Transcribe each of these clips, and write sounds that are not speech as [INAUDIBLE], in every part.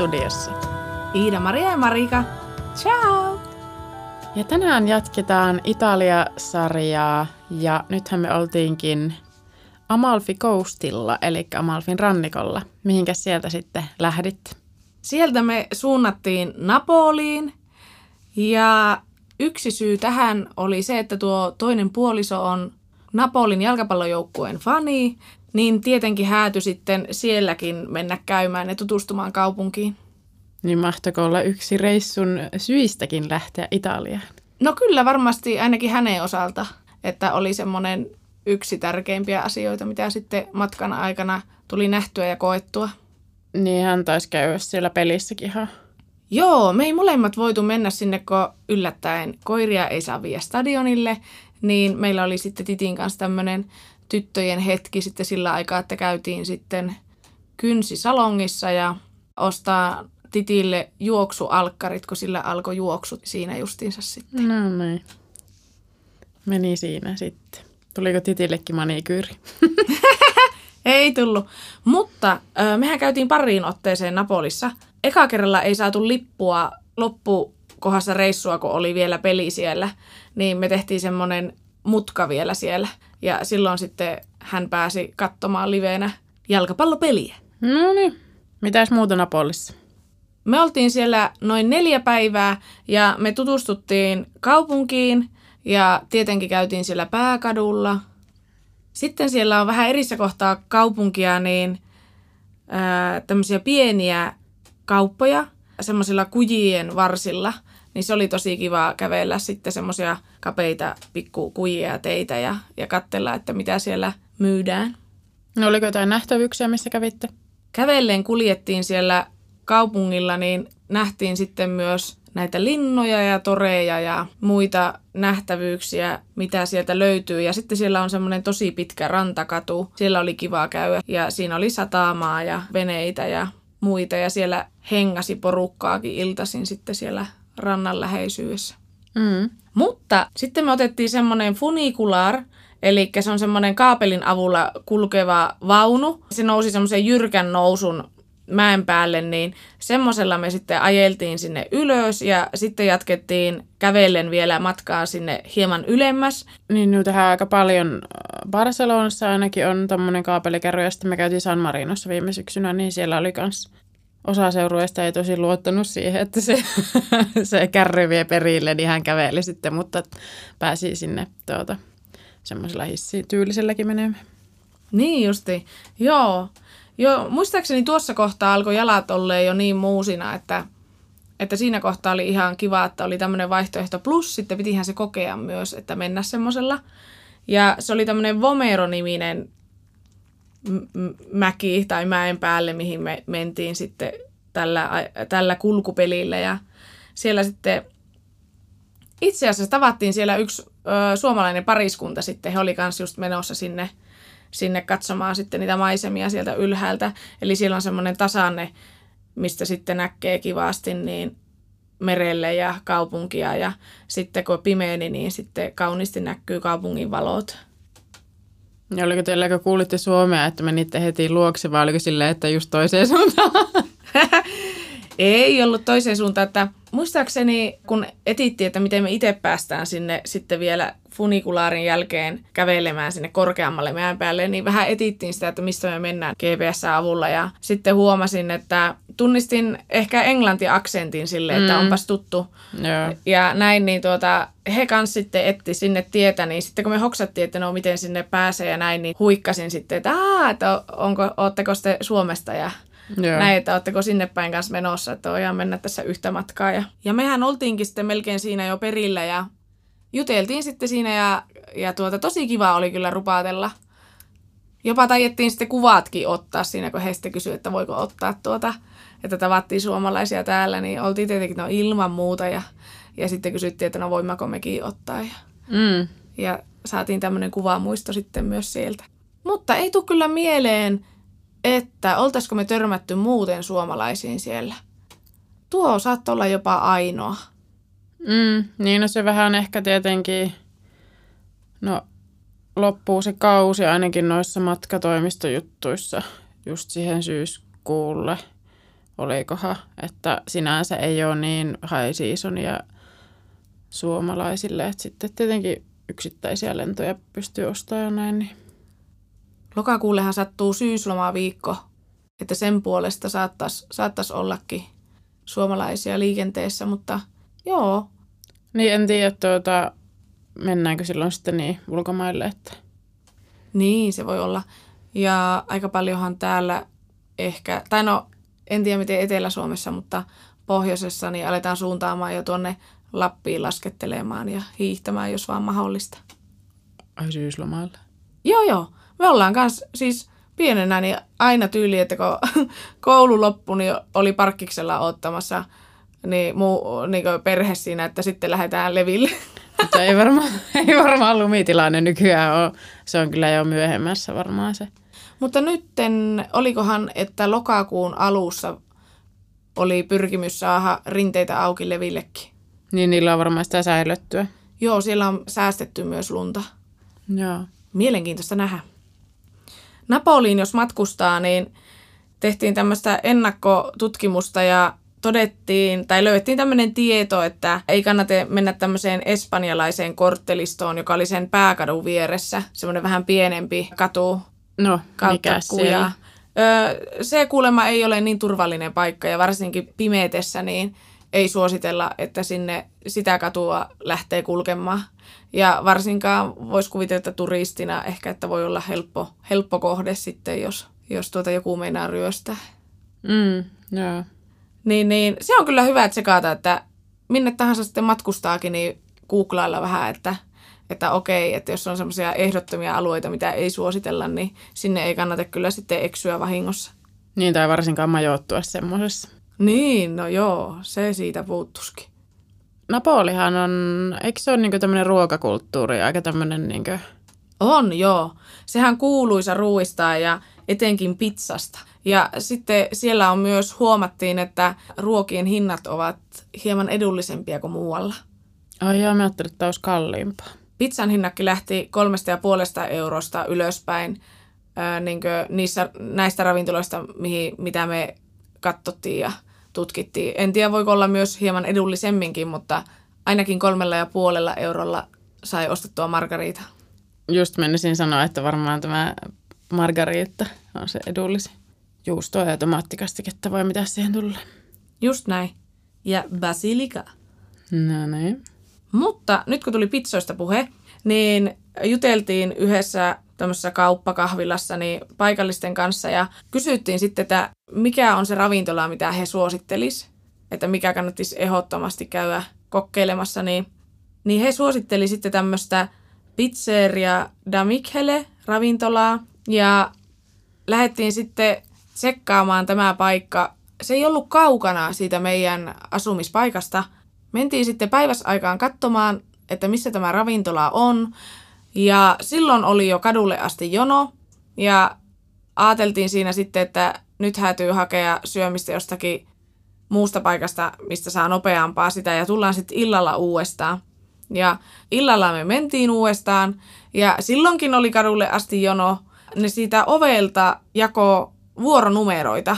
Studiossa. Iida, Maria ja Marika. Ciao! Ja tänään jatketaan Italia-sarjaa ja nythän me oltiinkin Amalfi Coastilla, eli Amalfin rannikolla. Mihinkä sieltä sitten lähdit? Sieltä me suunnattiin Napoliin ja yksi syy tähän oli se, että tuo toinen puoliso on Napolin jalkapallojoukkueen fani, niin tietenkin hääty sitten sielläkin mennä käymään ja tutustumaan kaupunkiin. Niin mahtako olla yksi reissun syistäkin lähteä Italiaan? No kyllä varmasti ainakin hänen osalta, että oli semmoinen yksi tärkeimpiä asioita, mitä sitten matkan aikana tuli nähtyä ja koettua. Niin hän taisi käydä siellä pelissäkin ihan. Joo, me ei molemmat voitu mennä sinne, kun yllättäen koiria ei saa viedä stadionille, niin meillä oli sitten Titin kanssa tämmöinen tyttöjen hetki sitten sillä aikaa, että käytiin sitten kynsisalongissa ja ostaa Titille juoksualkkarit, kun sillä alkoi juoksut siinä justiinsa sitten. No niin. Meni siinä sitten. Tuliko Titillekin manikyyri? [LAUGHS] Ei tullut. Mutta ö, mehän käytiin pariin otteeseen Napolissa. Eka kerralla ei saatu lippua loppukohdassa reissua, kun oli vielä peli siellä. Niin me tehtiin semmoinen mutka vielä siellä. Ja silloin sitten hän pääsi katsomaan liveenä jalkapallopeliä. No niin. Mitäs muuta Napolissa? Me oltiin siellä noin neljä päivää ja me tutustuttiin kaupunkiin ja tietenkin käytiin siellä pääkadulla. Sitten siellä on vähän erissä kohtaa kaupunkia, niin ää, tämmöisiä pieniä kauppoja semmoisilla kujien varsilla. Niin se oli tosi kiva kävellä sitten semmoisia kapeita pikkukujia ja teitä ja, ja katsella, että mitä siellä myydään. No oliko jotain nähtävyyksiä, missä kävitte? Kävellen kuljettiin siellä kaupungilla, niin nähtiin sitten myös näitä linnoja ja toreja ja muita nähtävyyksiä, mitä sieltä löytyy. Ja sitten siellä on semmoinen tosi pitkä rantakatu. Siellä oli kiva käydä ja siinä oli satamaa ja veneitä ja muita. Ja siellä hengasi porukkaakin iltaisin sitten siellä rannan läheisyydessä. Mm. Mutta sitten me otettiin semmoinen funikular, eli se on semmoinen kaapelin avulla kulkeva vaunu. Se nousi semmoisen jyrkän nousun mäen päälle, niin semmoisella me sitten ajeltiin sinne ylös ja sitten jatkettiin kävellen vielä matkaa sinne hieman ylemmäs. Niin nyt tehdään aika paljon. Barcelonassa ainakin on tämmöinen kaapelikerro, ja sitten me käytiin San Marinossa viime syksynä, niin siellä oli kans osa seurueista ei tosi luottanut siihen, että se, [LAUGHS] se kärry vie perille, niin hän käveli sitten, mutta pääsi sinne tuota, semmoisella hissityyliselläkin menemään. Niin justi, joo. Joo, muistaakseni tuossa kohtaa alkoi jalat olleen jo niin muusina, että, että siinä kohtaa oli ihan kiva, että oli tämmöinen vaihtoehto. Plus sitten pitihän se kokea myös, että mennä semmoisella. Ja se oli tämmöinen Vomero-niminen mäki tai mäen päälle, mihin me mentiin sitten tällä, tällä kulkupelillä. Ja siellä sitten itse asiassa tavattiin siellä yksi ö, suomalainen pariskunta sitten. He oli kanssa just menossa sinne, sinne katsomaan sitten niitä maisemia sieltä ylhäältä. Eli siellä on semmoinen tasanne, mistä sitten näkee kivasti niin merelle ja kaupunkia. Ja sitten kun pimeeni, niin sitten kauniisti näkyy kaupungin valot. Ja oliko teillä, kun kuulitte suomea, että menitte heti luokse, vai oliko silleen, että just toiseen suuntaan? [LAUGHS] Ei ollut toiseen suuntaan, että muistaakseni kun etittiin, että miten me itse päästään sinne sitten vielä funikulaarin jälkeen kävelemään sinne korkeammalle mäen päälle, niin vähän etittiin sitä, että mistä me mennään GPS-avulla ja sitten huomasin, että tunnistin ehkä englanti-aksentin sille, että Mm. onpas tuttu Joo. ja näin, niin tuota, he kanssa sitten etti sinne tietä, niin sitten kun me hoksattiin, että no miten sinne pääsee ja näin, niin huikkasin sitten, että aah, että onko, ootteko te Suomesta ja Joo. näin, että ootteko sinne päin kanssa menossa, että voidaan mennä tässä yhtä matkaa. Ja, ja mehän oltiinkin sitten melkein siinä jo perillä ja juteltiin sitten siinä ja, ja tuota, tosi kiva oli kyllä rupaatella. Jopa taidettiin sitten kuvatkin ottaa siinä, kun he sitten kysyivät, että voiko ottaa tuota, että tavattiin suomalaisia täällä, niin oltiin tietenkin no ilman muuta ja, ja sitten kysyttiin, että no voimmeko mekin ottaa ja, Mm. ja saatiin tämmöinen kuvamuisto sitten myös sieltä. Mutta ei tule kyllä mieleen, että oltaisiko me törmätty muuten suomalaisiin siellä. Tuo saattoi olla jopa ainoa. Mm. Niin, no se vähän ehkä tietenkin, no loppuu se kausi ainakin noissa matkatoimistojuttuissa just siihen syys, lokakuulle, olikohan, että sinänsä ei ole niin high seasonia suomalaisille, että sitten tietenkin yksittäisiä lentoja pystyy ostamaan ja näin. Niin. Lokakuullehan sattuu syyslomaviikko, että sen puolesta saattaisi saattais ollakin suomalaisia liikenteessä, mutta joo. Niin en tiedä, tuota, mennäänkö silloin sitten niin ulkomaille, että... Niin, se voi olla. Ja aika paljonhan täällä ehkä, tai no en tiedä miten Etelä-Suomessa, mutta pohjoisessa niin aletaan suuntaamaan jo tuonne Lappiin laskettelemaan ja hiihtämään, jos vaan mahdollista. Ai syyslomalle? Joo, joo. Me ollaan kans siis pienenä niin aina tyyli, että kun [LAUGHS] koulu loppui, niin oli parkkiksella ottamassa niin muu niin perhe siinä, että sitten lähdetään leville. Mutta ei varmaan, [LAUGHS] ei varmaan lumitilanne nykyään ole. Se on kyllä jo myöhemmässä varmaan se. Mutta nytten, olikohan, että lokakuun alussa oli pyrkimys saada rinteitä auki levillekin. Niin niillä on varmaan sitä säilyttyä. Joo, siellä on säästetty myös lunta. Joo. Mielenkiintoista nähdä. Napoliin, jos matkustaa, niin tehtiin tämmöistä ennakkotutkimusta ja todettiin, tai löydettiin tämmöinen tieto, että ei kannata mennä tämmöiseen espanjalaiseen korttelistoon, joka oli sen pääkadun vieressä, semmoinen vähän pienempi katu. No, mikä siellä? Öö, se kuulemma ei ole niin turvallinen paikka ja varsinkin pimeetessä niin ei suositella, että sinne sitä katua lähtee kulkemaan. Ja varsinkaan voisi kuvitella, että turistina ehkä, että voi olla helppo, helppo kohde sitten, jos, jos tuota joku meinaa ryöstää. Mm, joo. Niin, niin se on kyllä hyvä, että se kaata, että minne tahansa sitten matkustaakin, niin googlailla vähän, että, että okei, että jos on semmoisia ehdottomia alueita, mitä ei suositella, niin sinne ei kannata kyllä sitten eksyä vahingossa. Niin, tai varsinkaan majoittua semmoisessa. Niin, no joo, se siitä puuttuskin. Napolihan on, eikö se ole niin tämmöinen ruokakulttuuri, aika tämmöinen niin kuin... On, joo. Sehän kuuluisa ruuista ja etenkin pizzasta. Ja sitten siellä on myös huomattiin, että ruokien hinnat ovat hieman edullisempia kuin muualla. Ai joo, mä ajattelin, että olisi kalliimpaa. Pizzan hinnakki lähti kolmesta ja puolesta eurosta ylöspäin ää, niin niissä, näistä ravintoloista, mihin, mitä me katsottiin ja tutkittiin. En tiedä, voiko olla myös hieman edullisemminkin, mutta ainakin kolmella ja puolella eurolla sai ostettua margariita. Just menisin sanoa, että varmaan tämä margariitta on se edullisin. Juustoa ja tomaattikastiketta vai mitä siihen tulee. Just näin. Ja basilika. No niin. Mutta nyt kun tuli pizzoista puhe, niin juteltiin yhdessä tämmöisessä kauppakahvilassa niin paikallisten kanssa ja kysyttiin sitten, että mikä on se ravintola, mitä he suosittelis, että mikä kannattisi ehdottomasti käydä kokeilemassa, niin, niin he suositteli sitten tämmöistä pizzeria da Michele ravintolaa ja lähdettiin sitten tsekkaamaan tämä paikka. Se ei ollut kaukana siitä meidän asumispaikasta. Mentiin sitten päiväsaikaan katsomaan, että missä tämä ravintola on. Ja silloin oli jo kadulle asti jono. Ja ajateltiin siinä sitten, että nyt hätyy hakea syömistä jostakin muusta paikasta, mistä saa nopeampaa sitä. Ja tullaan sitten illalla uudestaan. Ja illalla me mentiin uudestaan. Ja silloinkin oli kadulle asti jono. Ne siitä ovelta jako vuoronumeroita.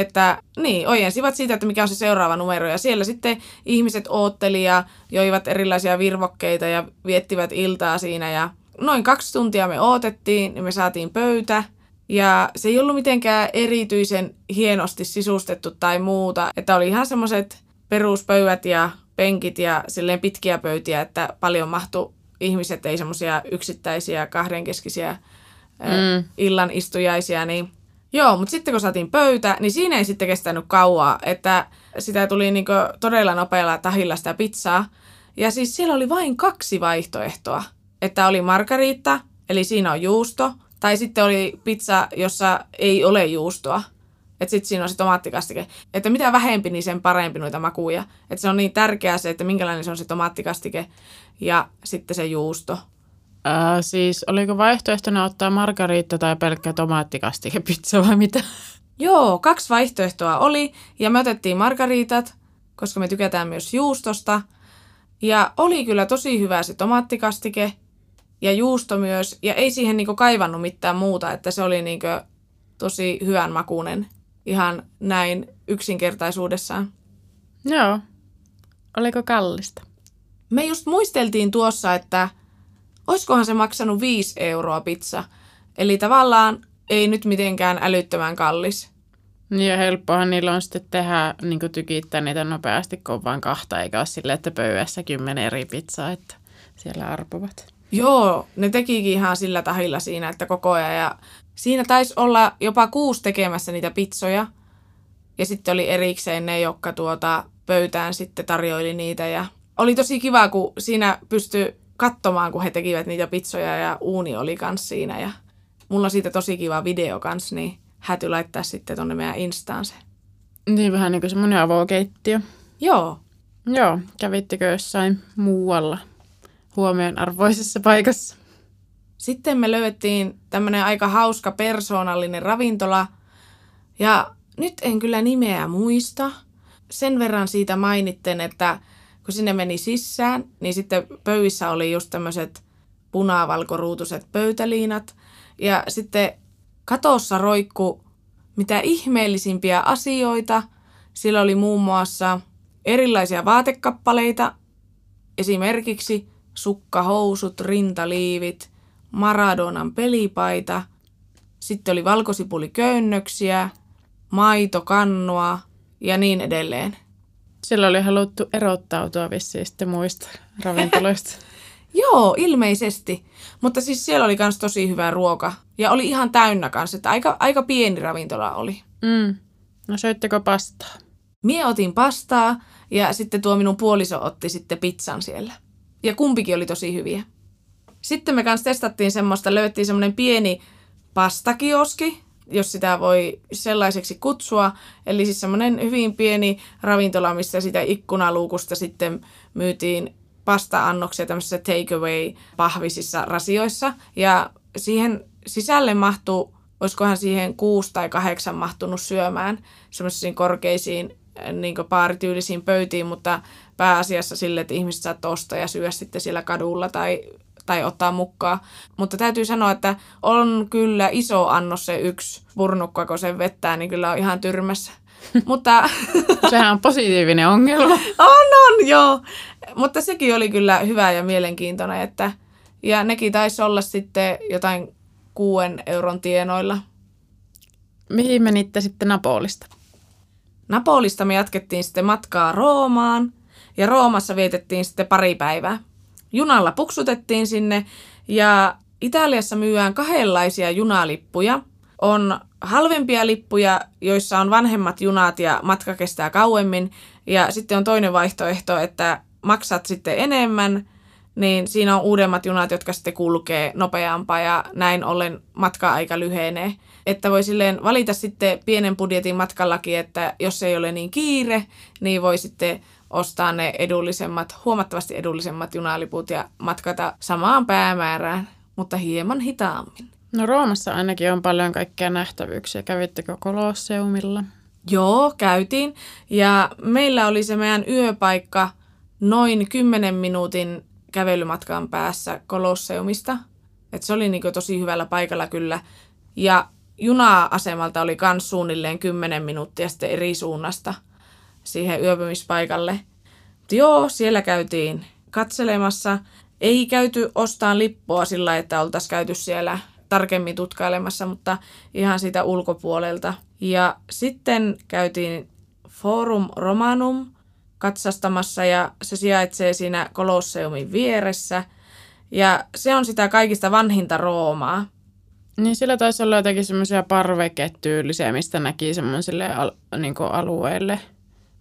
Että niin, ojensivat siitä, että mikä on se seuraava numero. Ja siellä sitten ihmiset ootteli ja joivat erilaisia virvokkeita ja viettivät iltaa siinä. Ja noin kaksi tuntia me ootettiin, niin me saatiin pöytä. Ja se ei ollut mitenkään erityisen hienosti sisustettu tai muuta. Että oli ihan semmoiset peruspöydät ja penkit ja silleen pitkiä pöytiä, että paljon mahtui ihmiset, ei semmoisia yksittäisiä kahdenkeskisiä mm. illan istujaisia, niin Joo, mutta sitten kun saatiin pöytä, niin siinä ei sitten kestänyt kauaa, että sitä tuli niinku todella nopealla tahilla sitä pizzaa. Ja siis siellä oli vain kaksi vaihtoehtoa. Että oli margariitta, eli siinä on juusto, tai sitten oli pizza, jossa ei ole juustoa. Että sitten siinä on se tomaattikastike. Että mitä vähempi, niin sen parempi noita makuja. Että se on niin tärkeää se, että minkälainen se on se tomaattikastike ja sitten se juusto. Äh, siis oliko vaihtoehtona ottaa margariitta tai pelkkä tomaattikastikepizza vai mitä? Joo, kaksi vaihtoehtoa oli ja me otettiin margariitat, koska me tykätään myös juustosta. Ja oli kyllä tosi hyvä se tomaattikastike ja juusto myös. Ja ei siihen niinku kaivannut mitään muuta, että se oli niinku tosi hyvän makuinen. ihan näin yksinkertaisuudessaan. Joo. Oliko kallista? Me just muisteltiin tuossa, että oiskohan se maksanut 5 euroa pizza. Eli tavallaan ei nyt mitenkään älyttömän kallis. Niin ja helppohan niillä on sitten tehdä, niin tykittää niitä nopeasti, kun on vain kahta, eikä ole silleen, että pöydässä kymmenen eri pizzaa, että siellä arpovat. Joo, ne tekikin ihan sillä tahilla siinä, että koko ajan. Ja siinä taisi olla jopa kuusi tekemässä niitä pizzoja. Ja sitten oli erikseen ne, jotka tuota pöytään sitten tarjoili niitä. Ja oli tosi kiva, kun siinä pystyi katsomaan, kun he tekivät niitä pizzoja ja uuni oli kans siinä. Ja mulla on siitä tosi kiva video kans, niin häty laittaa sitten tonne meidän Instaan se. Niin vähän niin kuin semmoinen avokeittiö. Joo. Joo, kävittekö jossain muualla huomionarvoisessa paikassa? Sitten me löydettiin tämmöinen aika hauska persoonallinen ravintola. Ja nyt en kyllä nimeä muista. Sen verran siitä mainitten, että kun sinne meni sisään, niin sitten pöyissä oli just tämmöiset punavalkoruutuset pöytäliinat. Ja sitten katossa roikku mitä ihmeellisimpiä asioita. Sillä oli muun muassa erilaisia vaatekappaleita, esimerkiksi sukkahousut, rintaliivit, Maradonan pelipaita, sitten oli valkosipuliköynnöksiä, maitokannua ja niin edelleen. Sillä oli haluttu erottautua vissiin sitten muista ravintoloista. [LAUGHS] Joo, ilmeisesti. Mutta siis siellä oli myös tosi hyvä ruoka. Ja oli ihan täynnä kanssa, että aika, aika pieni ravintola oli. Mm. No söittekö pastaa? Mie otin pastaa ja sitten tuo minun puoliso otti sitten pizzan siellä. Ja kumpikin oli tosi hyviä. Sitten me kanssa testattiin semmoista, löyttiin semmoinen pieni pastakioski, jos sitä voi sellaiseksi kutsua. Eli siis semmoinen hyvin pieni ravintola, missä sitä ikkunaluukusta sitten myytiin pasta-annoksia tämmöisissä takeaway pahvisissa rasioissa. Ja siihen sisälle mahtuu, olisikohan siihen kuusi tai kahdeksan mahtunut syömään semmoisiin korkeisiin niin baarityylisiin pöytiin, mutta pääasiassa sille, että ihmiset saattoi ostaa ja syödä sitten siellä kadulla tai, tai ottaa mukaan. Mutta täytyy sanoa, että on kyllä iso annos se yksi purnukka, kun sen vettää, niin kyllä on ihan tyrmässä. [LAUGHS] Mutta... [LAUGHS] Sehän on positiivinen ongelma. on, on, joo. Mutta sekin oli kyllä hyvä ja mielenkiintoinen, että ja nekin taisi olla sitten jotain kuuden euron tienoilla. Mihin menitte sitten Napolista? Napolista me jatkettiin sitten matkaa Roomaan ja Roomassa vietettiin sitten pari päivää. Junalla puksutettiin sinne ja Italiassa myyään kahdenlaisia junalippuja. On halvempia lippuja, joissa on vanhemmat junat ja matka kestää kauemmin. Ja sitten on toinen vaihtoehto, että maksat sitten enemmän, niin siinä on uudemmat junat, jotka sitten kulkee nopeampaa ja näin ollen matka-aika lyhenee. Että voi silleen valita sitten pienen budjetin matkallakin, että jos ei ole niin kiire, niin voi sitten ostaa ne edullisemmat, huomattavasti edullisemmat junaliput ja matkata samaan päämäärään, mutta hieman hitaammin. No Roomassa ainakin on paljon kaikkia nähtävyyksiä. Kävittekö Kolosseumilla? Joo, käytiin. Ja meillä oli se meidän yöpaikka noin 10 minuutin kävelymatkan päässä Kolosseumista. Et se oli niinku tosi hyvällä paikalla kyllä. Ja juna-asemalta oli myös suunnilleen 10 minuuttia sitten eri suunnasta siihen yöpymispaikalle. Mut joo, siellä käytiin katselemassa. Ei käyty ostaan lippua sillä, että oltaisiin käyty siellä tarkemmin tutkailemassa, mutta ihan siitä ulkopuolelta. Ja sitten käytiin Forum Romanum katsastamassa ja se sijaitsee siinä Kolosseumin vieressä. Ja se on sitä kaikista vanhinta Roomaa. Niin sillä taisi olla jotakin semmoisia parveketyylisiä, mistä näki semmoisille al- niin alueelle,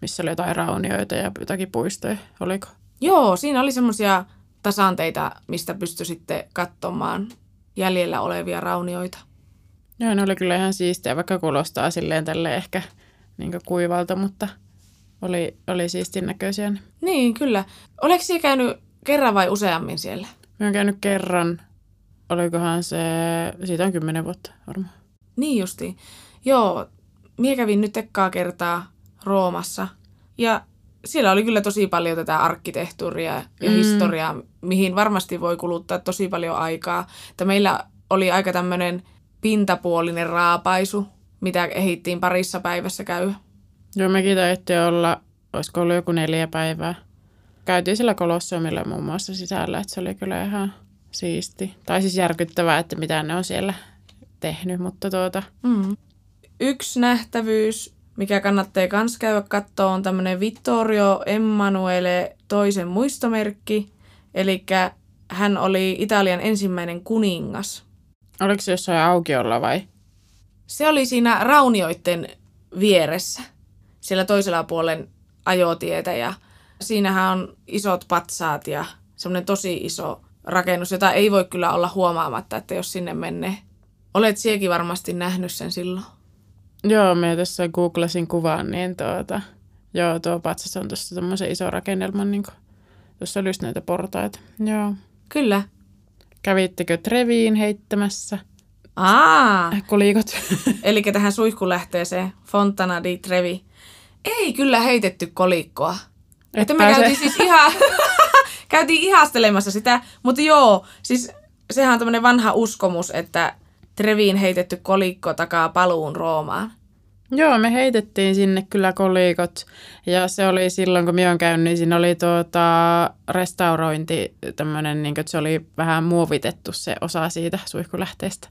missä oli jotain raunioita ja jotakin puistoja, oliko? Joo, siinä oli semmoisia tasanteita, mistä pystyi sitten katsomaan jäljellä olevia raunioita. Joo, ne oli kyllä ihan siistiä, vaikka kuulostaa silleen tälle ehkä niin kuivalta, mutta oli, oli siistin näköisiä. Niin, kyllä. Oletko siellä käynyt kerran vai useammin siellä? Mä oon käynyt kerran. Olikohan se, siitä on kymmenen vuotta varmaan. Niin justi. Joo, mie kävin nyt ekkaa kertaa Roomassa. Ja siellä oli kyllä tosi paljon tätä arkkitehtuuria ja mm. historiaa, mihin varmasti voi kuluttaa tosi paljon aikaa. Että meillä oli aika tämmöinen pintapuolinen raapaisu mitä ehittiin parissa päivässä käy. Joo, mekin taidettiin olla, olisiko ollut joku neljä päivää. Käytiin sillä Kolosseumilla muun muassa sisällä, että se oli kyllä ihan siisti. Tai siis järkyttävää, että mitä ne on siellä tehnyt, mutta tuota... Mm. Yksi nähtävyys, mikä kannattaa kans käydä katsoa, on tämmöinen Vittorio Emanuele toisen muistomerkki. Eli hän oli Italian ensimmäinen kuningas. Oliko se jossain aukiolla vai? Se oli siinä raunioiden vieressä, siellä toisella puolen ajotietä ja siinähän on isot patsaat ja semmoinen tosi iso rakennus, jota ei voi kyllä olla huomaamatta, että jos sinne menee. Olet siekin varmasti nähnyt sen silloin. Joo, me tässä googlasin kuvan, niin tuota, joo, tuo patsas on tuossa semmoisen iso rakennelma, niin kuin, tuossa oli just näitä portaita. Joo. Kyllä. Kävittekö Treviin heittämässä Aa, kolikot? [LAUGHS] eli tähän suihkulähteeseen Fontana di Trevi. Ei kyllä heitetty kolikkoa. Et että me pääse. käytiin siis ihan, [LAUGHS] [LAUGHS] käytiin ihastelemassa sitä, mutta joo, siis sehän on tämmöinen vanha uskomus, että Treviin heitetty kolikko takaa paluun Roomaan. Joo, me heitettiin sinne kyllä kolikot ja se oli silloin, kun minä olen käynyt, niin siinä oli tuota restaurointi, tämmöinen, niin kuin, että se oli vähän muovitettu se osa siitä suihkulähteestä.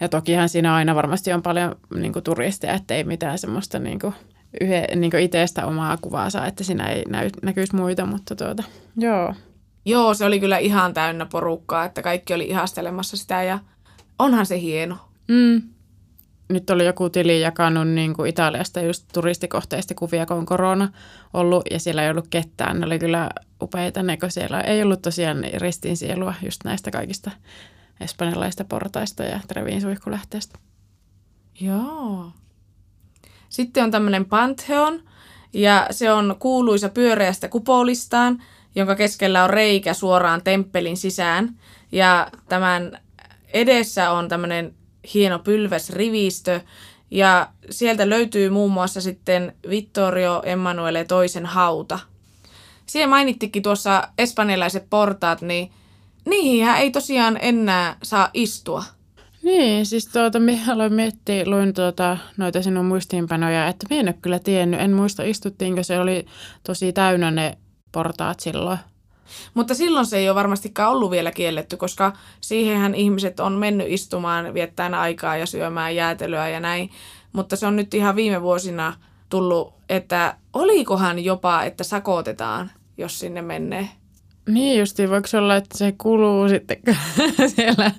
Ja tokihan siinä aina varmasti on paljon niin kuin, turisteja, ettei mitään semmoista niin kuin, yhe, niin kuin itsestä omaa kuvaa saa, että siinä ei näy, näkyisi muita, mutta tuota, joo. Joo, se oli kyllä ihan täynnä porukkaa, että kaikki oli ihastelemassa sitä ja onhan se hieno. Mm. Nyt oli joku tili jakanut niin kuin Italiasta just turistikohteista kuvia, kun on korona ollut ja siellä ei ollut ketään. Ne oli kyllä upeita ne, kun siellä ei ollut tosiaan ristinsielua just näistä kaikista espanjalaista portaista ja Treviin suihkulähteestä. Joo. Sitten on tämmöinen Pantheon, ja se on kuuluisa pyöreästä kupolistaan, jonka keskellä on reikä suoraan temppelin sisään. Ja tämän edessä on tämmöinen hieno pylväsrivistö, ja sieltä löytyy muun muassa sitten Vittorio Emanuele toisen hauta. Siihen mainittikin tuossa espanjalaiset portaat, niin niihin ei tosiaan enää saa istua. Niin, siis tuota, minä aloin miettiä, luin tuota, noita sinun muistiinpanoja, että minä en ole kyllä tiennyt, en muista istuttiinko se oli tosi täynnä ne portaat silloin. Mutta silloin se ei ole varmastikaan ollut vielä kielletty, koska siihenhän ihmiset on mennyt istumaan, viettämään aikaa ja syömään jäätelöä ja näin. Mutta se on nyt ihan viime vuosina tullut, että olikohan jopa, että sakotetaan, jos sinne menee. Niin justi, voiko se olla, että se kuluu sitten [LAUGHS] siellä?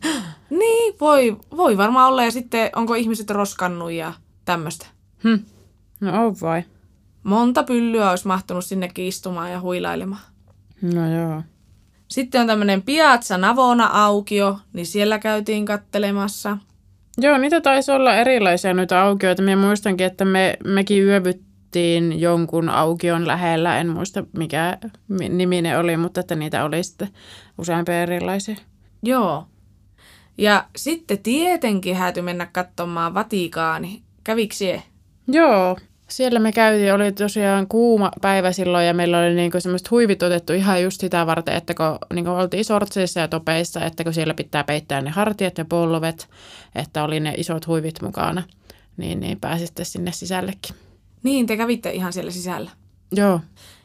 Niin, voi, voi varmaan olla. Ja sitten onko ihmiset roskannut ja tämmöistä. Hm. No on vai. Monta pyllyä olisi mahtunut sinnekin istumaan ja huilailemaan. No joo. Sitten on tämmöinen Piazza Navona-aukio, niin siellä käytiin kattelemassa. Joo, niitä taisi olla erilaisia noita aukioita. Minä muistankin, että me, mekin yövyttiin jonkun aukion lähellä. En muista mikä mi- nimi ne oli, mutta että niitä oli sitten useampia erilaisia. Joo. Ja sitten tietenkin hääty mennä katsomaan Vatikaani. Kävikö sie? Joo, siellä me käytiin, oli tosiaan kuuma päivä silloin ja meillä oli niinku semmoiset huivit otettu ihan just sitä varten, että kun niinku oltiin sortseissa ja topeissa, että kun siellä pitää peittää ne hartiat ja polvet, että oli ne isot huivit mukana, niin, niin pääsitte sinne sisällekin. Niin, te kävitte ihan siellä sisällä. Joo,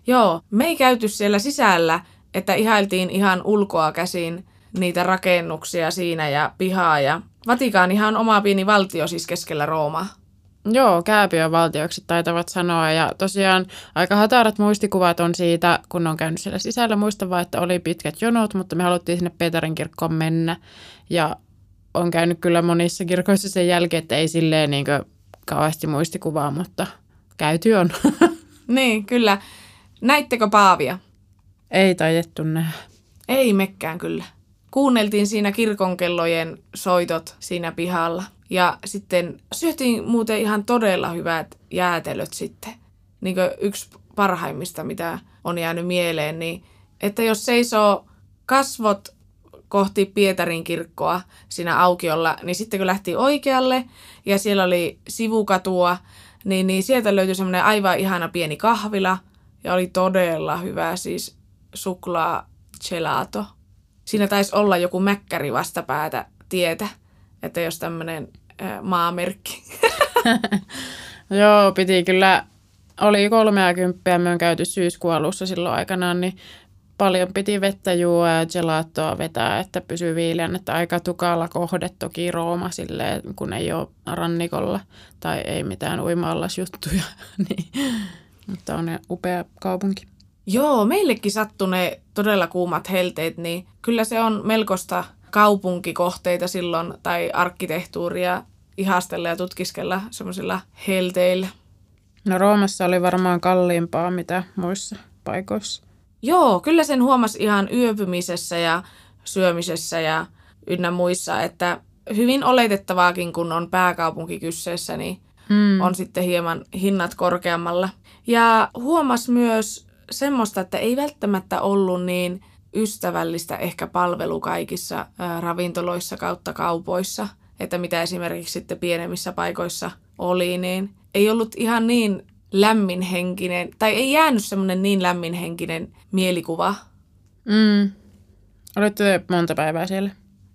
Joo, me ei käyty siellä sisällä, että ihailtiin ihan ulkoa käsin niitä rakennuksia siinä ja pihaa. Ja Vatikaanihan on oma pieni valtio siis keskellä Roomaa. Joo, Kääpiön valtioksi taitavat sanoa ja tosiaan aika hatarat muistikuvat on siitä, kun on käynyt siellä sisällä. Muistan vaan, että oli pitkät jonot, mutta me haluttiin sinne Peterin kirkkoon mennä ja on käynyt kyllä monissa kirkoissa sen jälkeen, että ei silleen niin kauheasti muistikuvaa, mutta käyty on. [LAUGHS] Niin, kyllä. Näittekö Paavia? ei taidettu nähdä. Ei mekkään kyllä. Kuunneltiin siinä kirkonkellojen soitot siinä pihalla. Ja sitten syötiin muuten ihan todella hyvät jäätelöt sitten. Niin kuin yksi parhaimmista, mitä on jäänyt mieleen, niin että jos seisoo kasvot kohti Pietarin kirkkoa siinä aukiolla, niin sitten kun lähti oikealle ja siellä oli sivukatua, niin, niin sieltä löytyi semmoinen aivan ihana pieni kahvila ja oli todella hyvä siis suklaa gelato. Siinä taisi olla joku mäkkäri vastapäätä tietä, että jos tämmöinen maamerkki. [LAUGHS] Joo, piti kyllä, oli 30 me on käyty syyskuun alussa silloin aikanaan, niin paljon piti vettä juoda ja gelatoa vetää, että pysyy viileän, että aika tukala kohde toki Rooma silleen, kun ei ole rannikolla tai ei mitään uima-allasjuttuja, [LAUGHS] niin, mutta on upea kaupunki. Joo, meillekin sattuu ne todella kuumat helteet, niin kyllä se on melkoista kaupunkikohteita silloin tai arkkitehtuuria ihastella ja tutkiskella semmoisilla helteillä. No Roomassa oli varmaan kalliimpaa mitä muissa paikoissa. Joo, kyllä sen huomasi ihan yöpymisessä ja syömisessä ja ynnä muissa, että hyvin oletettavaakin, kun on pääkaupunki kysseessä, niin hmm. on sitten hieman hinnat korkeammalla. Ja huomas myös semmoista, että ei välttämättä ollut niin ystävällistä ehkä palvelu kaikissa ää, ravintoloissa kautta kaupoissa, että mitä esimerkiksi sitten pienemmissä paikoissa oli, niin ei ollut ihan niin lämminhenkinen, tai ei jäänyt semmoinen niin lämminhenkinen mielikuva. Mm. Olette monta päivää siellä?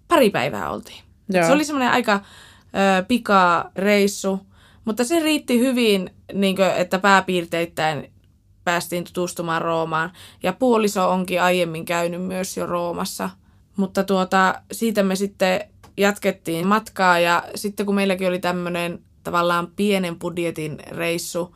Pari päivää oltiin. Joo. Se oli semmoinen aika ö, pika reissu, mutta se riitti hyvin, niin kuin, että pääpiirteittäin päästiin tutustumaan Roomaan. Ja puoliso onkin aiemmin käynyt myös jo Roomassa. Mutta tuota, siitä me sitten jatkettiin matkaa ja sitten kun meilläkin oli tämmöinen tavallaan pienen budjetin reissu,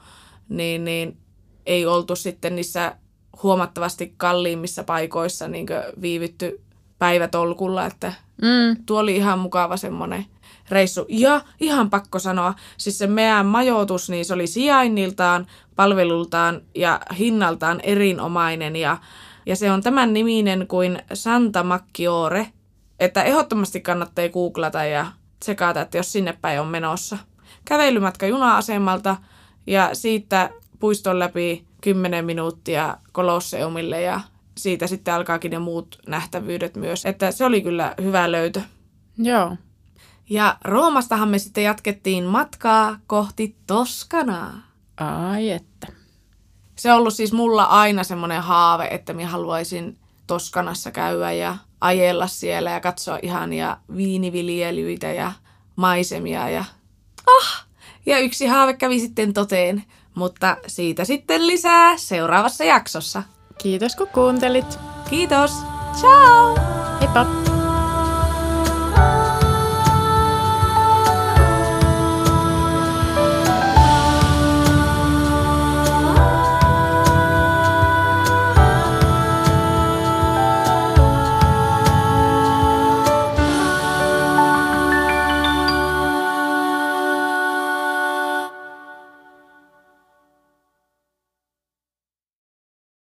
niin, niin ei oltu sitten niissä huomattavasti kalliimmissa paikoissa niin viivytty päivätolkulla, että mm. tuo oli ihan mukava semmoinen reissu. Ja ihan pakko sanoa, siis se meidän majoitus, niin se oli sijainniltaan, palvelultaan ja hinnaltaan erinomainen ja, ja se on tämän niminen kuin Santa Macchiore, että ehdottomasti kannattaa googlata ja tsekata, että jos sinne päin on menossa. Kävelymatka juna-asemalta ja siitä puiston läpi 10 minuuttia Kolosseumille ja siitä sitten alkaakin ne muut nähtävyydet myös. Että se oli kyllä hyvä löytö. Joo. Ja Roomastahan me sitten jatkettiin matkaa kohti Toskanaa. Ai että. Se on ollut siis mulla aina semmoinen haave, että minä haluaisin Toskanassa käydä ja ajella siellä ja katsoa ihania viiniviljelyitä ja maisemia. Ja, ah! ja yksi haave kävi sitten toteen, mutta siitä sitten lisää seuraavassa jaksossa. Kiitos kun kuuntelit. Kiitos. Ciao! Heippa!